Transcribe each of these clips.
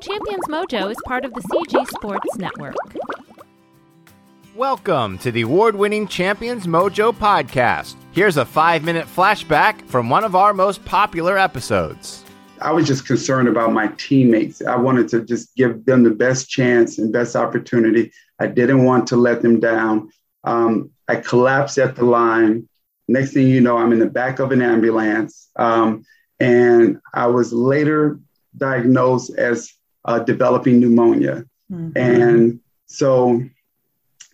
Champions Mojo is part of the CG Sports Network. Welcome to the award winning Champions Mojo podcast. Here's a five minute flashback from one of our most popular episodes. I was just concerned about my teammates. I wanted to just give them the best chance and best opportunity. I didn't want to let them down. Um, I collapsed at the line. Next thing you know, I'm in the back of an ambulance. Um, and I was later diagnosed as uh, developing pneumonia. Mm-hmm. And so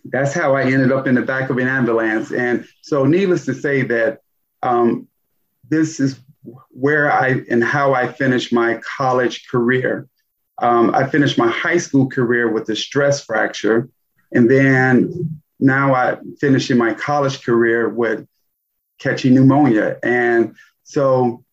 that's how I ended up in the back of an ambulance. And so, needless to say, that um, this is where I and how I finished my college career. Um, I finished my high school career with a stress fracture, and then now I'm finishing my college career with catching pneumonia. And so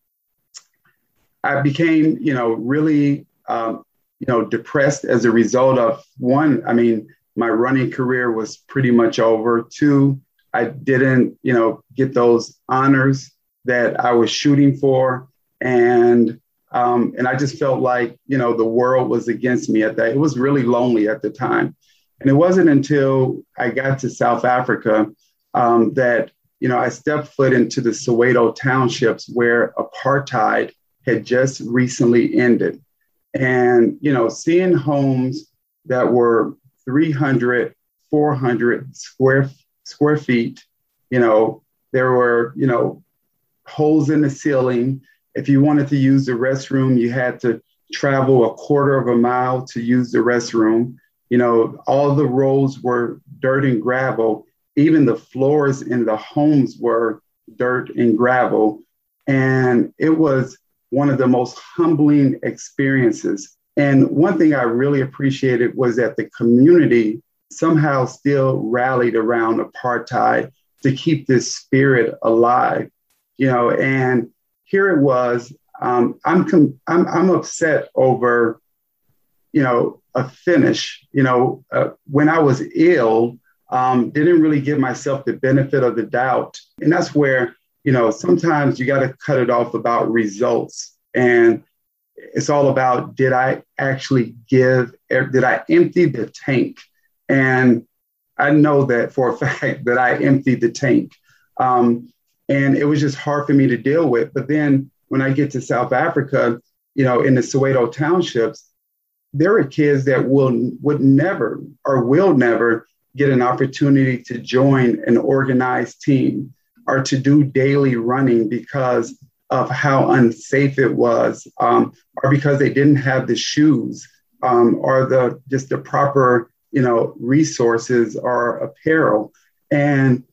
I became, you know, really, um, you know, depressed as a result of one. I mean, my running career was pretty much over. Two, I didn't, you know, get those honors that I was shooting for, and um, and I just felt like, you know, the world was against me at that. It was really lonely at the time, and it wasn't until I got to South Africa um, that you know I stepped foot into the Soweto townships where apartheid had just recently ended. And, you know, seeing homes that were 300, 400 square, square feet, you know, there were, you know, holes in the ceiling. If you wanted to use the restroom, you had to travel a quarter of a mile to use the restroom. You know, all the roads were dirt and gravel. Even the floors in the homes were dirt and gravel. And it was one of the most humbling experiences. And one thing I really appreciated was that the community somehow still rallied around apartheid to keep this spirit alive, you know. And here it was. Um, I'm, com- I'm I'm upset over, you know, a finish. You know, uh, when I was ill, um, didn't really give myself the benefit of the doubt, and that's where you know, sometimes you got to cut it off about results. And it's all about did I actually give, did I empty the tank? And I know that for a fact that I emptied the tank. Um, and it was just hard for me to deal with. But then when I get to South Africa, you know, in the Soweto townships, there are kids that will would never or will never get an opportunity to join an organized team or to do daily running because of how unsafe it was, um, or because they didn't have the shoes um, or the just the proper you know resources or apparel, and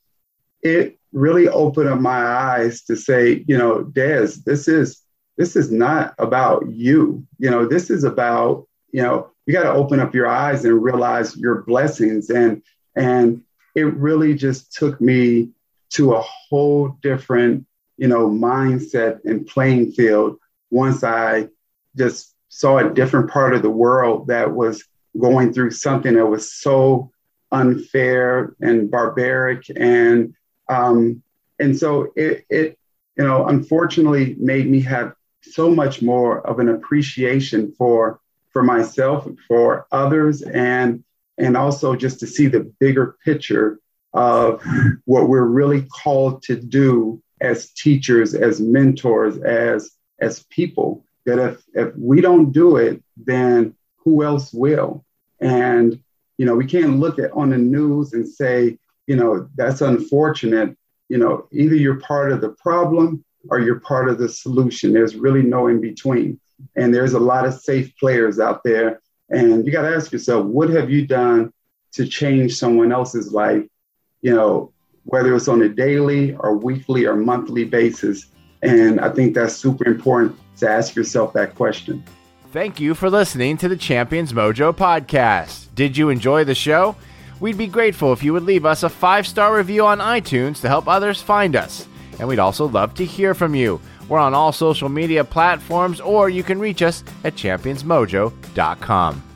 it really opened up my eyes to say, you know, Des, this is this is not about you. You know, this is about you know you got to open up your eyes and realize your blessings and and it really just took me to a whole different, you know, mindset and playing field once I just saw a different part of the world that was going through something that was so unfair and barbaric. And um, and so it, it you know unfortunately made me have so much more of an appreciation for for myself for others and and also just to see the bigger picture of what we're really called to do as teachers, as mentors, as as people. That if if we don't do it, then who else will? And you know, we can't look at on the news and say, you know, that's unfortunate. You know, either you're part of the problem or you're part of the solution. There's really no in between. And there's a lot of safe players out there. And you got to ask yourself, what have you done to change someone else's life you know, whether it's on a daily or weekly or monthly basis. And I think that's super important to ask yourself that question. Thank you for listening to the Champions Mojo podcast. Did you enjoy the show? We'd be grateful if you would leave us a five star review on iTunes to help others find us. And we'd also love to hear from you. We're on all social media platforms, or you can reach us at championsmojo.com.